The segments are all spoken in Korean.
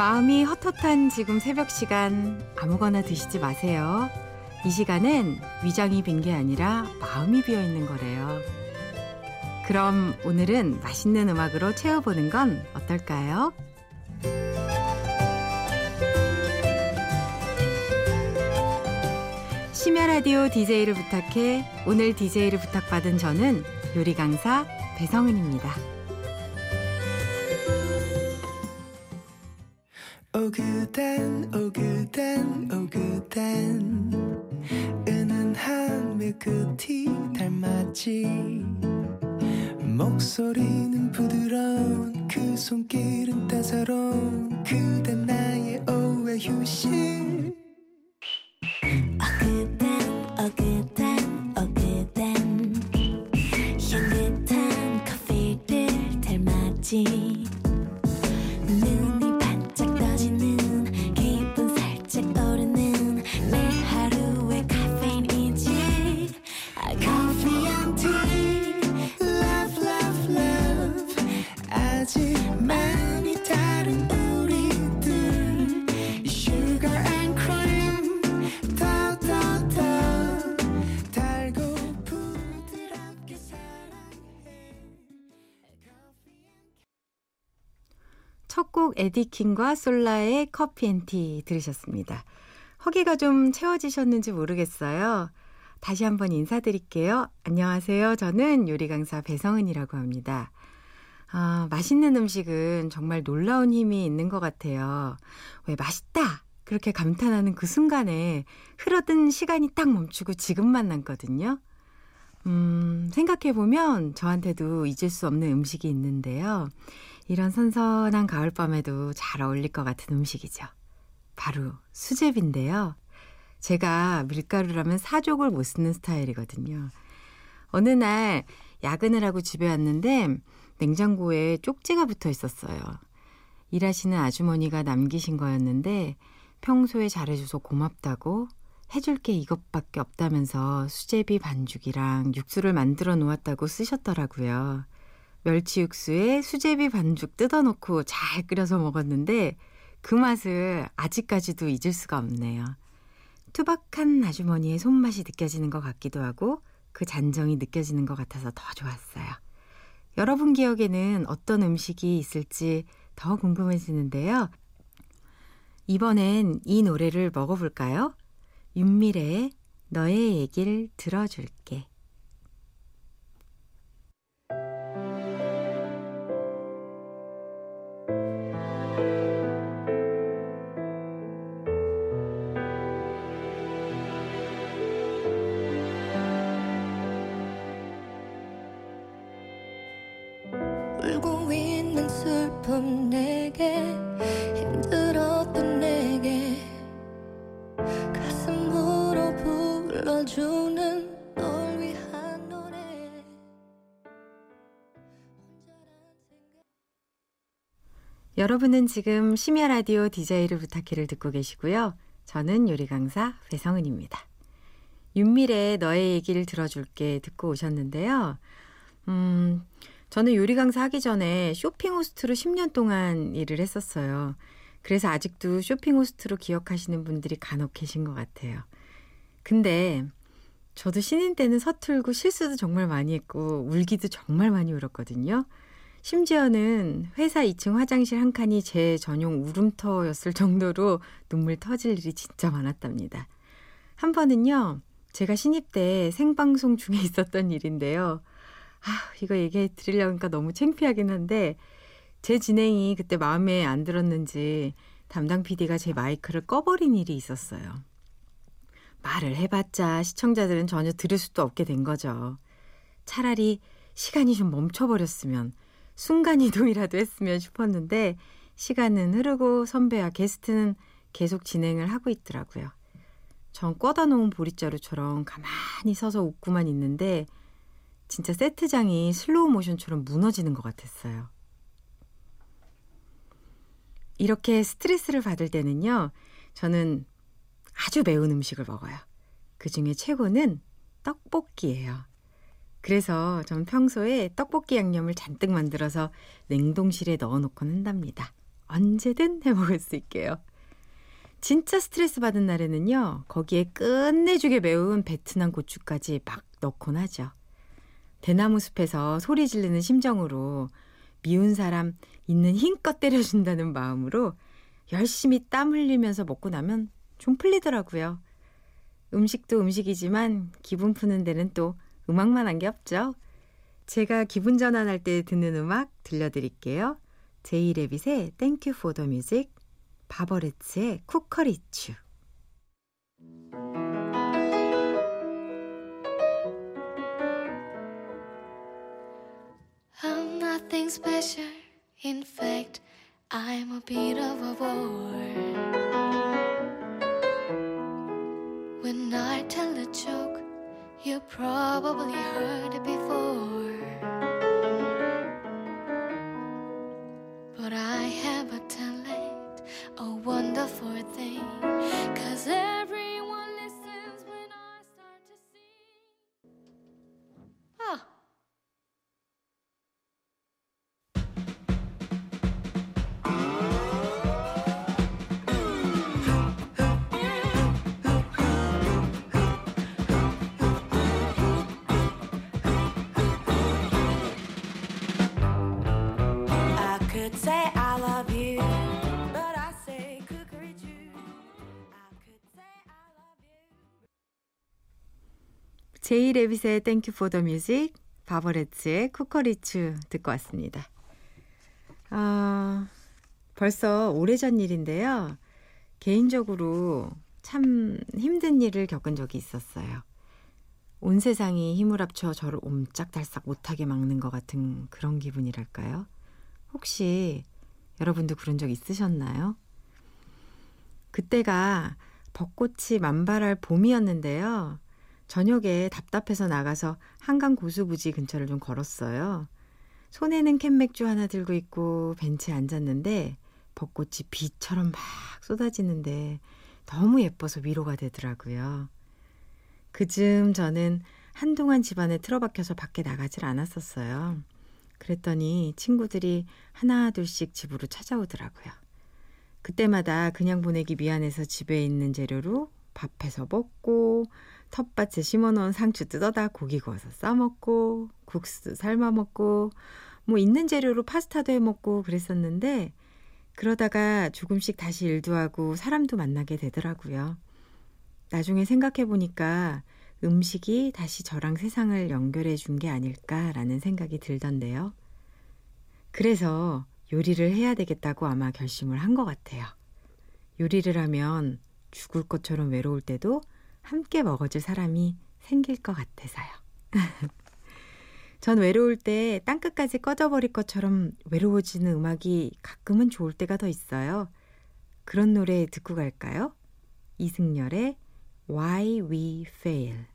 마음이 헛헛한 지금 새벽 시간 아무거나 드시지 마세요. 이 시간엔 위장이 빈 게 아니라 마음이 비어 있는 거래요. 그럼 오늘은 맛있는 음악으로 채워보는 건 어떨까요? 심야 라디오 DJ를 부탁해 오늘 DJ를 부탁받은 저는 요리 강사 배성은입니다. 오그단 오그단 오그단 은은한 밀크티 닮았지? 목소리는 부드러운 그 손길은 따사로운 그대 나의 오후의 휴식. 어그단 어그단 어그단 향긋한 커피를 닮았지 에디킴과 솔라의 Coffee and Tea 들으셨습니다. 허기가 좀 채워지셨는지 모르겠어요. 다시 한번 인사드릴게요. 안녕하세요. 저는 요리 강사 배성은이라고 합니다. 아, 맛있는 음식은 정말 놀라운 힘이 있는 것 같아요. 왜 맛있다! 그렇게 감탄하는 그 순간에 흐르던 시간이 딱 멈추고 지금만 남거든요. 음, 생각해보면 저한테도 잊을 수 없는 음식이 있는데요. 이런 선선한 가을밤에도 잘 어울릴 것 같은 음식이죠. 바로 수제비인데요. 제가 밀가루라면 사족을 못 쓰는 스타일이거든요. 어느 날 야근을 하고 집에 왔는데 냉장고에 쪽지가 붙어 있었어요. 일하시는 아주머니가 남기신 거였는데 평소에 잘해줘서 고맙다고 해줄 게 이것밖에 없다면서 수제비 반죽이랑 육수를 만들어 놓았다고 쓰셨더라고요. 멸치 육수에 수제비 반죽 뜯어놓고 잘 끓여서 먹었는데 그 맛을 아직까지도 잊을 수가 없네요. 투박한 아주머니의 손맛이 느껴지는 것 같기도 하고 그 잔정이 느껴지는 것 같아서 더 좋았어요. 여러분 기억에는 어떤 음식이 있을지 더 궁금해지는데요. 이번엔 이 노래를 먹어볼까요? 윤미래의 너의 얘기를 들어줄게. 여러분은 지금 심야 라디오 DJ를 부탁해를 듣고 계시고요. 저는 요리 강사 배성은입니다. 윤미래의 너의 얘기를 들어줄게 듣고 오셨는데요. 음, 저는 요리 강사 하기 전에 쇼핑 호스트로 10년 동안 일을 했었어요. 그래서 아직도 쇼핑 호스트로 기억하시는 분들이 간혹 계신 것 같아요. 근데 저도 신인 때는 서툴고 실수도 정말 많이 했고 울기도 정말 많이 울었거든요. 심지어는 회사 2층 화장실 한 칸이 제 전용 울음터였을 정도로 눈물 터질 일이 진짜 많았답니다. 한 번은요, 제가 신입 때 생방송 중에 있었던 일인데요. 아, 이거 얘기해 드리려니까 너무 창피하긴 한데 제 진행이 그때 마음에 안 들었는지 담당 PD가 제 마이크를 꺼버린 일이 있었어요. 말을 해봤자 시청자들은 전혀 들을 수도 없게 된 거죠. 차라리 시간이 좀 멈춰버렸으면 순간이동이라도 했으면 싶었는데 시간은 흐르고 선배와 게스트는 계속 진행을 하고 있더라고요. 전 꿔다 놓은 보릿자루처럼 가만히 서서 웃고만 있는데 진짜 세트장이 슬로우 모션처럼 무너지는 것 같았어요. 이렇게 스트레스를 받을 때는요, 저는 아주 매운 음식을 먹어요. 그 중에 최고는 떡볶이예요. 그래서 전 평소에 떡볶이 양념을 잔뜩 만들어서 냉동실에 넣어놓곤 한답니다. 언제든 해 먹을 수 있게요. 진짜 스트레스 받은 날에는요, 거기에 끝내주게 매운 베트남 고추까지 막 넣곤 하죠. 대나무 숲에서 소리 지르는 심정으로 미운 사람 있는 힘껏 때려준다는 마음으로 열심히 땀 흘리면서 먹고 나면 좀 풀리더라고요. 음식도 음식이지만 기분 푸는 데는 또 음악만 한 게 없죠. 제가 기분 전환할 때 듣는 음악 들려드릴게요. 제이레빗의 Thank You for the Music, 바버레츠의 a joke, you probably heard it before. But I have a talent, 제이 레빗의 You for the Music, 바버레츠의 쿠커리추 듣고 왔습니다. 아, 벌써 오래전 일인데요. 개인적으로 참 힘든 일을 겪은 적이 있었어요. 온 세상이 힘을 합쳐 저를 옴짝달싹 못하게 막는 것 같은 그런 기분이랄까요? 혹시 여러분도 그런 적 있으셨나요? 그때가 벚꽃이 만발할 봄이었는데요. 저녁에 답답해서 나가서 한강 고수부지 근처를 좀 걸었어요. 손에는 캔맥주 하나 들고 있고 벤치에 앉았는데 벚꽃이 비처럼 막 쏟아지는데 너무 예뻐서 위로가 되더라고요. 그즈음 저는 한동안 집안에 틀어박혀서 밖에 나가질 않았었어요. 그랬더니 친구들이 하나 둘씩 집으로 찾아오더라고요. 그때마다 그냥 보내기 미안해서 집에 있는 재료로 밥해서 먹고 텃밭에 심어놓은 상추 뜯어다 고기 구워서 싸먹고 국수 삶아 먹고 뭐 있는 재료로 파스타도 해 먹고 그랬었는데 그러다가 조금씩 다시 일도 하고 사람도 만나게 되더라고요. 나중에 생각해 보니까 음식이 다시 저랑 세상을 연결해 준 게 아닐까라는 생각이 들던데요. 그래서 요리를 해야 되겠다고 아마 결심을 한 것 같아요. 요리를 하면 죽을 것처럼 외로울 때도 함께 먹어줄 사람이 생길 것 같아서요. 전 외로울 때 땅끝까지 꺼져버릴 것처럼 외로워지는 음악이 가끔은 좋을 때가 더 있어요. 그런 노래 듣고 갈까요? 이승열의 Why We Fail.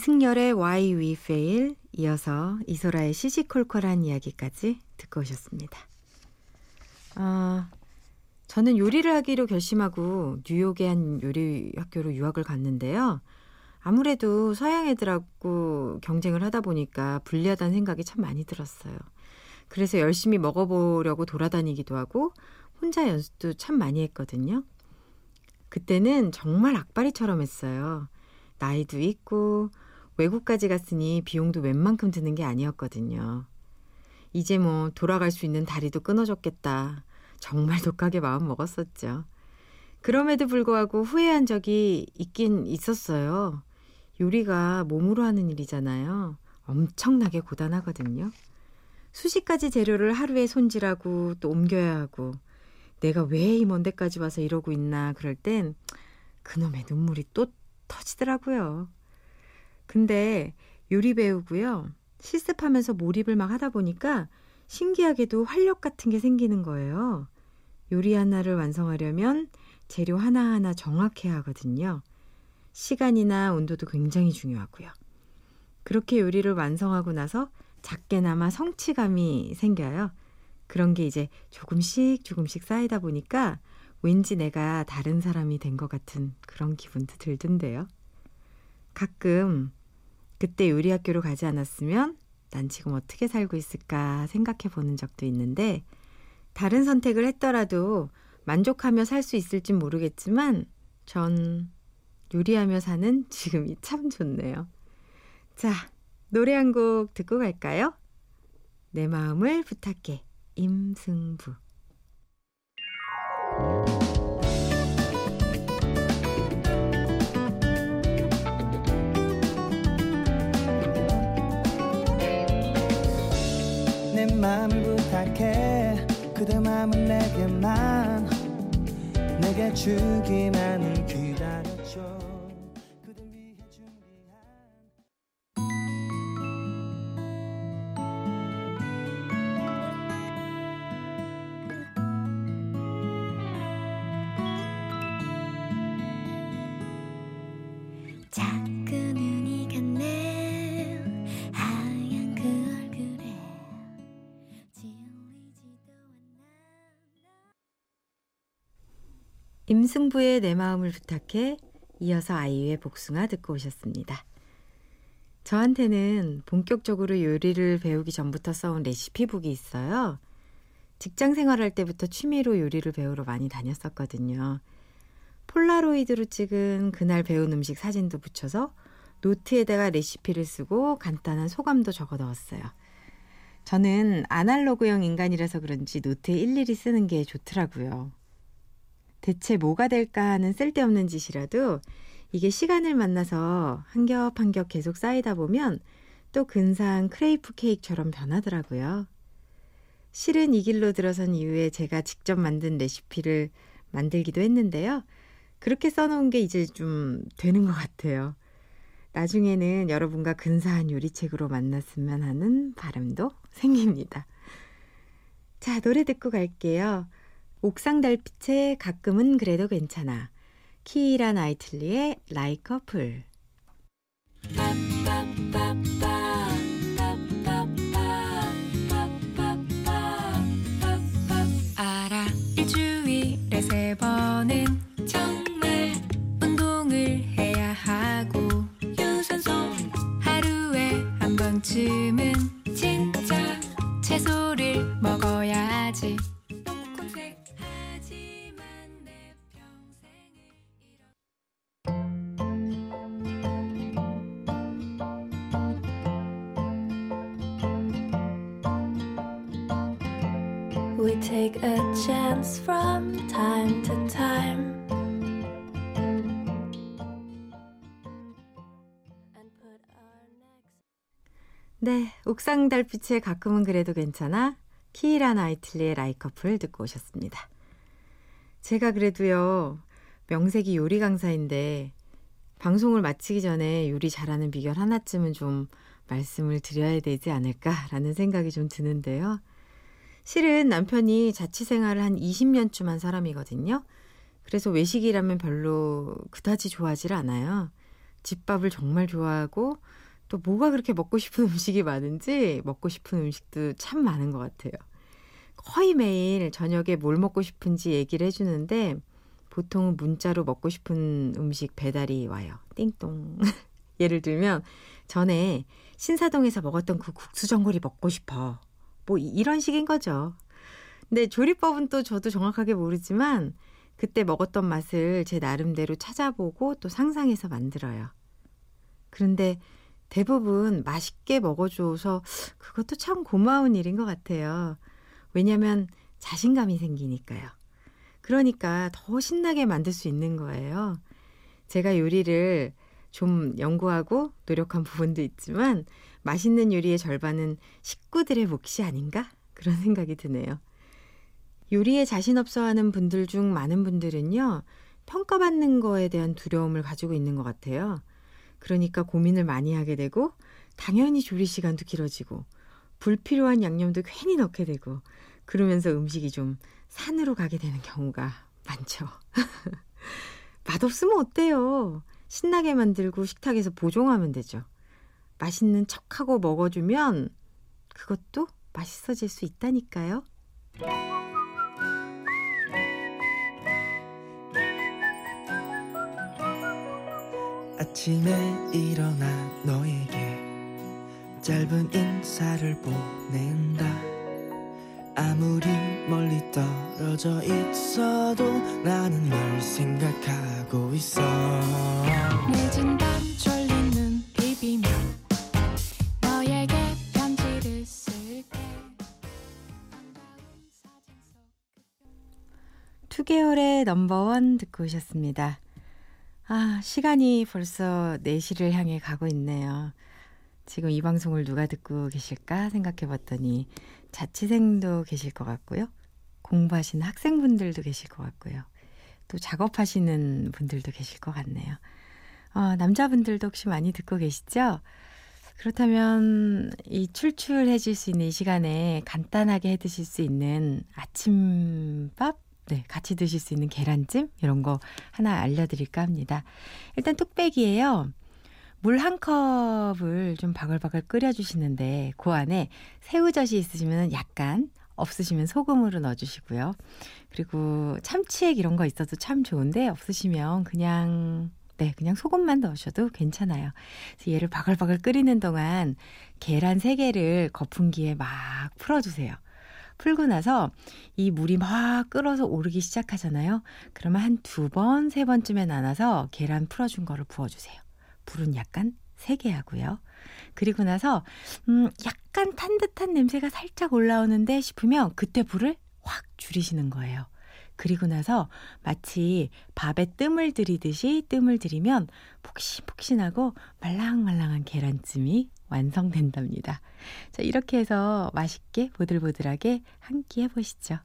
이승열의 Why We Fail 이어서 이소라의 시시콜콜한 이야기까지 듣고 오셨습니다. 아, 저는 요리를 하기로 결심하고 뉴욕의 한 요리 학교로 유학을 갔는데요. 아무래도 서양 애들하고 경쟁을 하다 보니까 불리하다는 생각이 참 많이 들었어요. 그래서 열심히 먹어보려고 돌아다니기도 하고 혼자 연습도 참 많이 했거든요. 그때는 정말 악바리처럼 했어요. 나이도 있고 외국까지 갔으니 비용도 웬만큼 드는 게 아니었거든요. 이제 뭐 돌아갈 수 있는 다리도 끊어졌겠다. 정말 독하게 마음 먹었었죠. 그럼에도 불구하고 후회한 적이 있긴 있었어요. 요리가 몸으로 하는 일이잖아요. 엄청나게 고단하거든요. 수십 가지 재료를 하루에 손질하고 또 옮겨야 하고 내가 왜 이 먼 데까지 와서 이러고 있나 그럴 땐 그놈의 눈물이 또 터지더라고요. 근데 요리 배우고요. 실습하면서 몰입을 막 하다 보니까 신기하게도 활력 같은 게 생기는 거예요. 요리 하나를 완성하려면 재료 하나하나 정확해야 하거든요. 시간이나 온도도 굉장히 중요하고요. 그렇게 요리를 완성하고 나서 작게나마 성취감이 생겨요. 그런 게 이제 조금씩 조금씩 쌓이다 보니까 왠지 내가 다른 사람이 된 것 같은 그런 기분도 들던데요. 가끔 그때 요리 학교로 가지 않았으면 난 지금 어떻게 살고 있을까 생각해 보는 적도 있는데 다른 선택을 했더라도 만족하며 살 수 있을진 모르겠지만 전 요리하며 사는 지금이 참 좋네요. 자, 노래 한 곡 듣고 갈까요? 내 마음을 부탁해. 임승부. 내 맘을 부탁해. 그대 맘은 내게만 내게 주기만을 기다 임승부의 내 마음을 부탁해 이어서 아이유의 복숭아 듣고 오셨습니다. 저한테는 본격적으로 요리를 배우기 전부터 써온 레시피북이 있어요. 직장 생활할 때부터 취미로 요리를 배우러 많이 다녔었거든요. 폴라로이드로 찍은 그날 배운 음식 사진도 붙여서 노트에다가 레시피를 쓰고 간단한 소감도 적어 넣었어요. 저는 아날로그형 인간이라서 그런지 노트에 일일이 쓰는 게 좋더라고요. 대체 뭐가 될까 하는 쓸데없는 짓이라도 이게 시간을 만나서 한 겹 한 겹 계속 쌓이다 보면 또 근사한 크레이프 케이크처럼 변하더라고요. 실은 이 길로 들어선 이후에 제가 직접 만든 레시피를 만들기도 했는데요. 그렇게 써놓은 게 이제 좀 되는 것 같아요. 나중에는 여러분과 근사한 요리책으로 만났으면 하는 바람도 생깁니다. 자, 노래 듣고 갈게요. 옥상 달빛에 가끔은 그래도 괜찮아. 키이라 나이틀리의 Like a Fool. 알아 옥상 달빛에 가끔은 그래도 괜찮아. 키이라 나이틀리의 라이커플 듣고 오셨습니다. 제가 그래도요, 명색이 요리 강사인데, 방송을 마치기 전에 요리 잘하는 비결 하나쯤은 좀 말씀을 드려야 되지 않을까라는 생각이 좀 드는데요. 실은 남편이 자취 생활을 한 20년쯤 한 사람이거든요. 그래서 외식이라면 별로 그다지 좋아하질 않아요. 집밥을 정말 좋아하고 또 뭐가 그렇게 먹고 싶은 음식이 많은지 먹고 싶은 음식도 참 많은 것 같아요. 거의 매일 저녁에 뭘 먹고 싶은지 얘기를 해주는데 보통은 문자로 먹고 싶은 음식 배달이 와요. 띵동. 예를 들면 전에 신사동에서 먹었던 그 국수전골이 먹고 싶어. 뭐 이- 이런 식인 거죠. 근데 조리법은 또 저도 정확하게 모르지만 그때 먹었던 맛을 제 나름대로 찾아보고 또 상상해서 만들어요. 그런데 대부분 맛있게 먹어줘서 그것도 참 고마운 일인 것 같아요. 왜냐면 자신감이 생기니까요. 그러니까 더 신나게 만들 수 있는 거예요. 제가 요리를 좀 연구하고 노력한 부분도 있지만 맛있는 요리의 절반은 식구들의 몫이 아닌가? 그런 생각이 드네요. 요리에 자신 없어 하는 분들 중 많은 분들은요, 평가받는 거에 대한 두려움을 가지고 있는 것 같아요. 그러니까 고민을 많이 하게 되고, 당연히 조리 시간도 길어지고, 불필요한 양념도 괜히 넣게 되고, 그러면서 음식이 좀 산으로 가게 되는 경우가 많죠. 맛없으면 어때요? 신나게 만들고 식탁에서 보종하면 되죠. 맛있는 척하고 먹어주면 그것도 맛있어질 수 있다니까요. 아침에 일어나 너에게 짧은 인사를 보낸다. 아무리 멀리 떨어져 있어도 나는 널 생각하고 있어. 늦은 밤눈 비비며 너에게 편지를 쓸게. 반가운 사진 속 2개월의 넘버원 듣고 오셨습니다. 아, 시간이 벌써 4시를 향해 가고 있네요. 지금 이 방송을 누가 듣고 계실까 생각해 봤더니 자취생도 계실 것 같고요. 공부하시는 학생분들도 계실 것 같고요. 또 작업하시는 분들도 계실 것 같네요. 어, 남자분들도 혹시 많이 듣고 계시죠? 그렇다면 이 출출해질 수 있는 이 시간에 간단하게 해 드실 수 있는 아침밥 네, 같이 드실 수 있는 계란찜 이런 거 하나 알려드릴까 합니다. 일단 뚝배기에요. 물 한 컵을 좀 바글바글 끓여주시는데 그 안에 새우젓이 있으시면 약간 없으시면 소금으로 넣어주시고요. 그리고 참치액 이런 거 있어도 참 좋은데 없으시면 그냥 네, 그냥 소금만 넣으셔도 괜찮아요. 그래서 얘를 바글바글 끓이는 동안 계란 3개를 거품기에 막 풀어주세요. 풀고 나서 이 물이 막 끓어서 오르기 시작하잖아요. 그러면 한 두 번, 세 번쯤에 나눠서 계란 풀어준 거를 부어주세요. 불은 약간 세게 하고요. 그리고 나서 음, 약간 탄 듯한 냄새가 살짝 올라오는데 싶으면 그때 불을 확 줄이시는 거예요. 그리고 나서 마치 밥에 뜸을 들이듯이 뜸을 들이면 폭신폭신하고 말랑말랑한 계란찜이 완성된답니다. 자, 이렇게 해서 맛있게 보들보들하게 한 끼 해보시죠.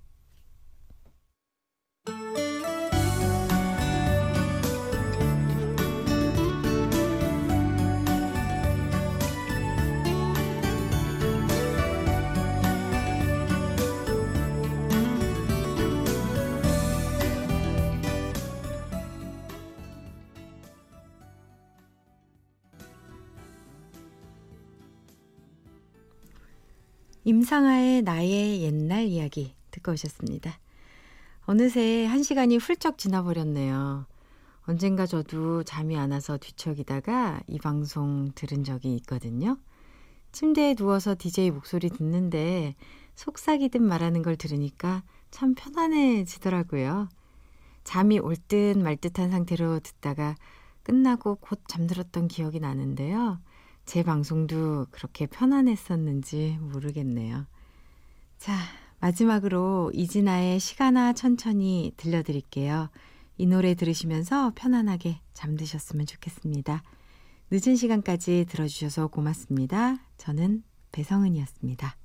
임상아의 나의 옛날 이야기 듣고 오셨습니다. 어느새 한 시간이 훌쩍 지나버렸네요. 언젠가 저도 잠이 안 와서 뒤척이다가 이 방송 들은 적이 있거든요. 침대에 누워서 DJ 목소리 듣는데 속삭이듯 말하는 걸 들으니까 참 편안해지더라고요. 잠이 올 듯 말 듯한 상태로 듣다가 끝나고 곧 잠들었던 기억이 나는데요. 제 방송도 그렇게 편안했었는지 모르겠네요. 자, 마지막으로 이진아의 시간아 천천히 들려드릴게요. 이 노래 들으시면서 편안하게 잠드셨으면 좋겠습니다. 늦은 시간까지 들어주셔서 고맙습니다. 저는 배성은이었습니다.